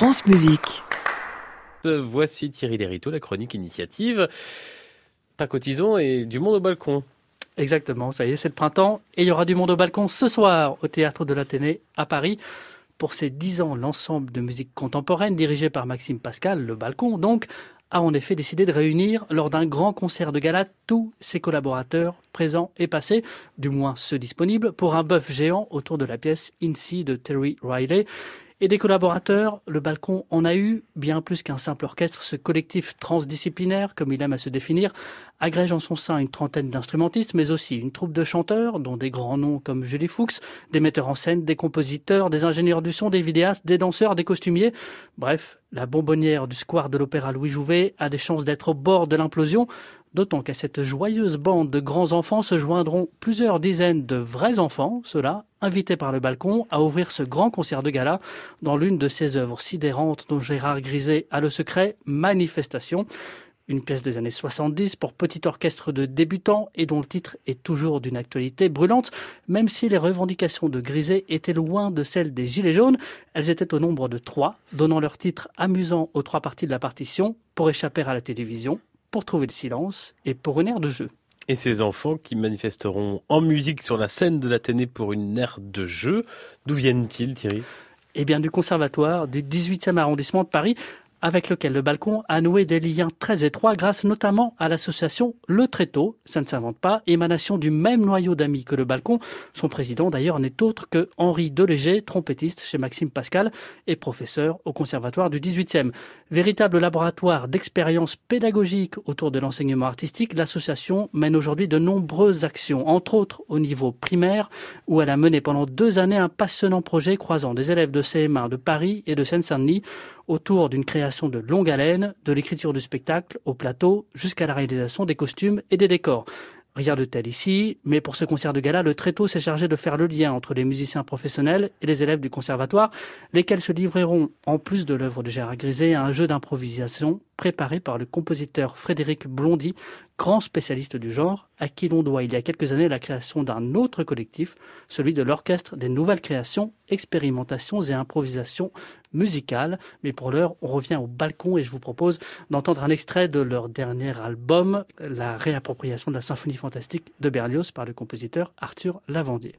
France Musique. Voici Thierry Lériteau, la chronique initiative. Pas cotisons et du monde au balcon. Exactement, ça y est, c'est le printemps et il y aura du monde au balcon ce soir au théâtre de l'Athénée à Paris. Pour ses dix ans, l'ensemble de musique contemporaine dirigé par Maxime Pascal, le balcon donc, a en effet décidé de réunir lors d'un grand concert de gala tous ses collaborateurs présents et passés, du moins ceux disponibles, pour un bœuf géant autour de la pièce Incy de Terry Riley. Et des collaborateurs, le balcon en a eu, bien plus qu'un simple orchestre, ce collectif transdisciplinaire, comme il aime à se définir, agrège en son sein une trentaine d'instrumentistes, mais aussi une troupe de chanteurs, dont des grands noms comme Julie Fuchs, des metteurs en scène, des compositeurs, des ingénieurs du son, des vidéastes, des danseurs, des costumiers. Bref, la bonbonnière du square de l'Opéra Louis Jouvet a des chances d'être au bord de l'implosion, D'autant qu'à cette joyeuse bande de grands enfants se joindront plusieurs dizaines de vrais enfants, ceux-là, invités par le balcon à ouvrir ce grand concert de gala dans l'une de ces œuvres sidérantes dont Gérard Griset a le secret, Manifestation. Une pièce des années 70 pour petit orchestre de débutants et dont le titre est toujours d'une actualité brûlante, même si les revendications de Griset étaient loin de celles des Gilets jaunes. Elles étaient au nombre de trois, donnant leur titre amusant aux trois parties de la partition pour échapper à la télévision, pour trouver le silence et pour une aire de jeu. Et ces enfants qui manifesteront en musique sur la scène de l'Athénée pour une aire de jeu, d'où viennent-ils Thierry? Eh bien, du conservatoire du 18e arrondissement de Paris, avec lequel le balcon a noué des liens très étroits grâce notamment à l'association Le Tréteau, ça ne s'invente pas, émanation du même noyau d'amis que le balcon. Son président d'ailleurs n'est autre que Henri Deléger, trompettiste chez Maxime Pascal et professeur au conservatoire du 18e. Véritable laboratoire d'expérience pédagogique autour de l'enseignement artistique, l'association mène aujourd'hui de nombreuses actions, entre autres au niveau primaire, où elle a mené pendant deux années un passionnant projet croisant des élèves de CM1 de Paris et de Seine-Saint-Denis autour d'une création de longue haleine, de l'écriture du spectacle au plateau jusqu'à la réalisation des costumes et des décors. Rien de tel ici, mais pour ce concert de gala, le tôt s'est chargé de faire le lien entre les musiciens professionnels et les élèves du conservatoire, lesquels se livreront, en plus de l'œuvre de Gérard Griset, à un jeu d'improvisation préparé par le compositeur Frédéric Blondy, grand spécialiste du genre, à qui l'on doit il y a quelques années la création d'un autre collectif, celui de l'Orchestre des Nouvelles Créations, Expérimentations et Improvisations Musicales. Mais pour l'heure, on revient au balcon et je vous propose d'entendre un extrait de leur dernier album, la réappropriation de la symphonie fantastique de Berlioz par le compositeur Arthur Lavandier.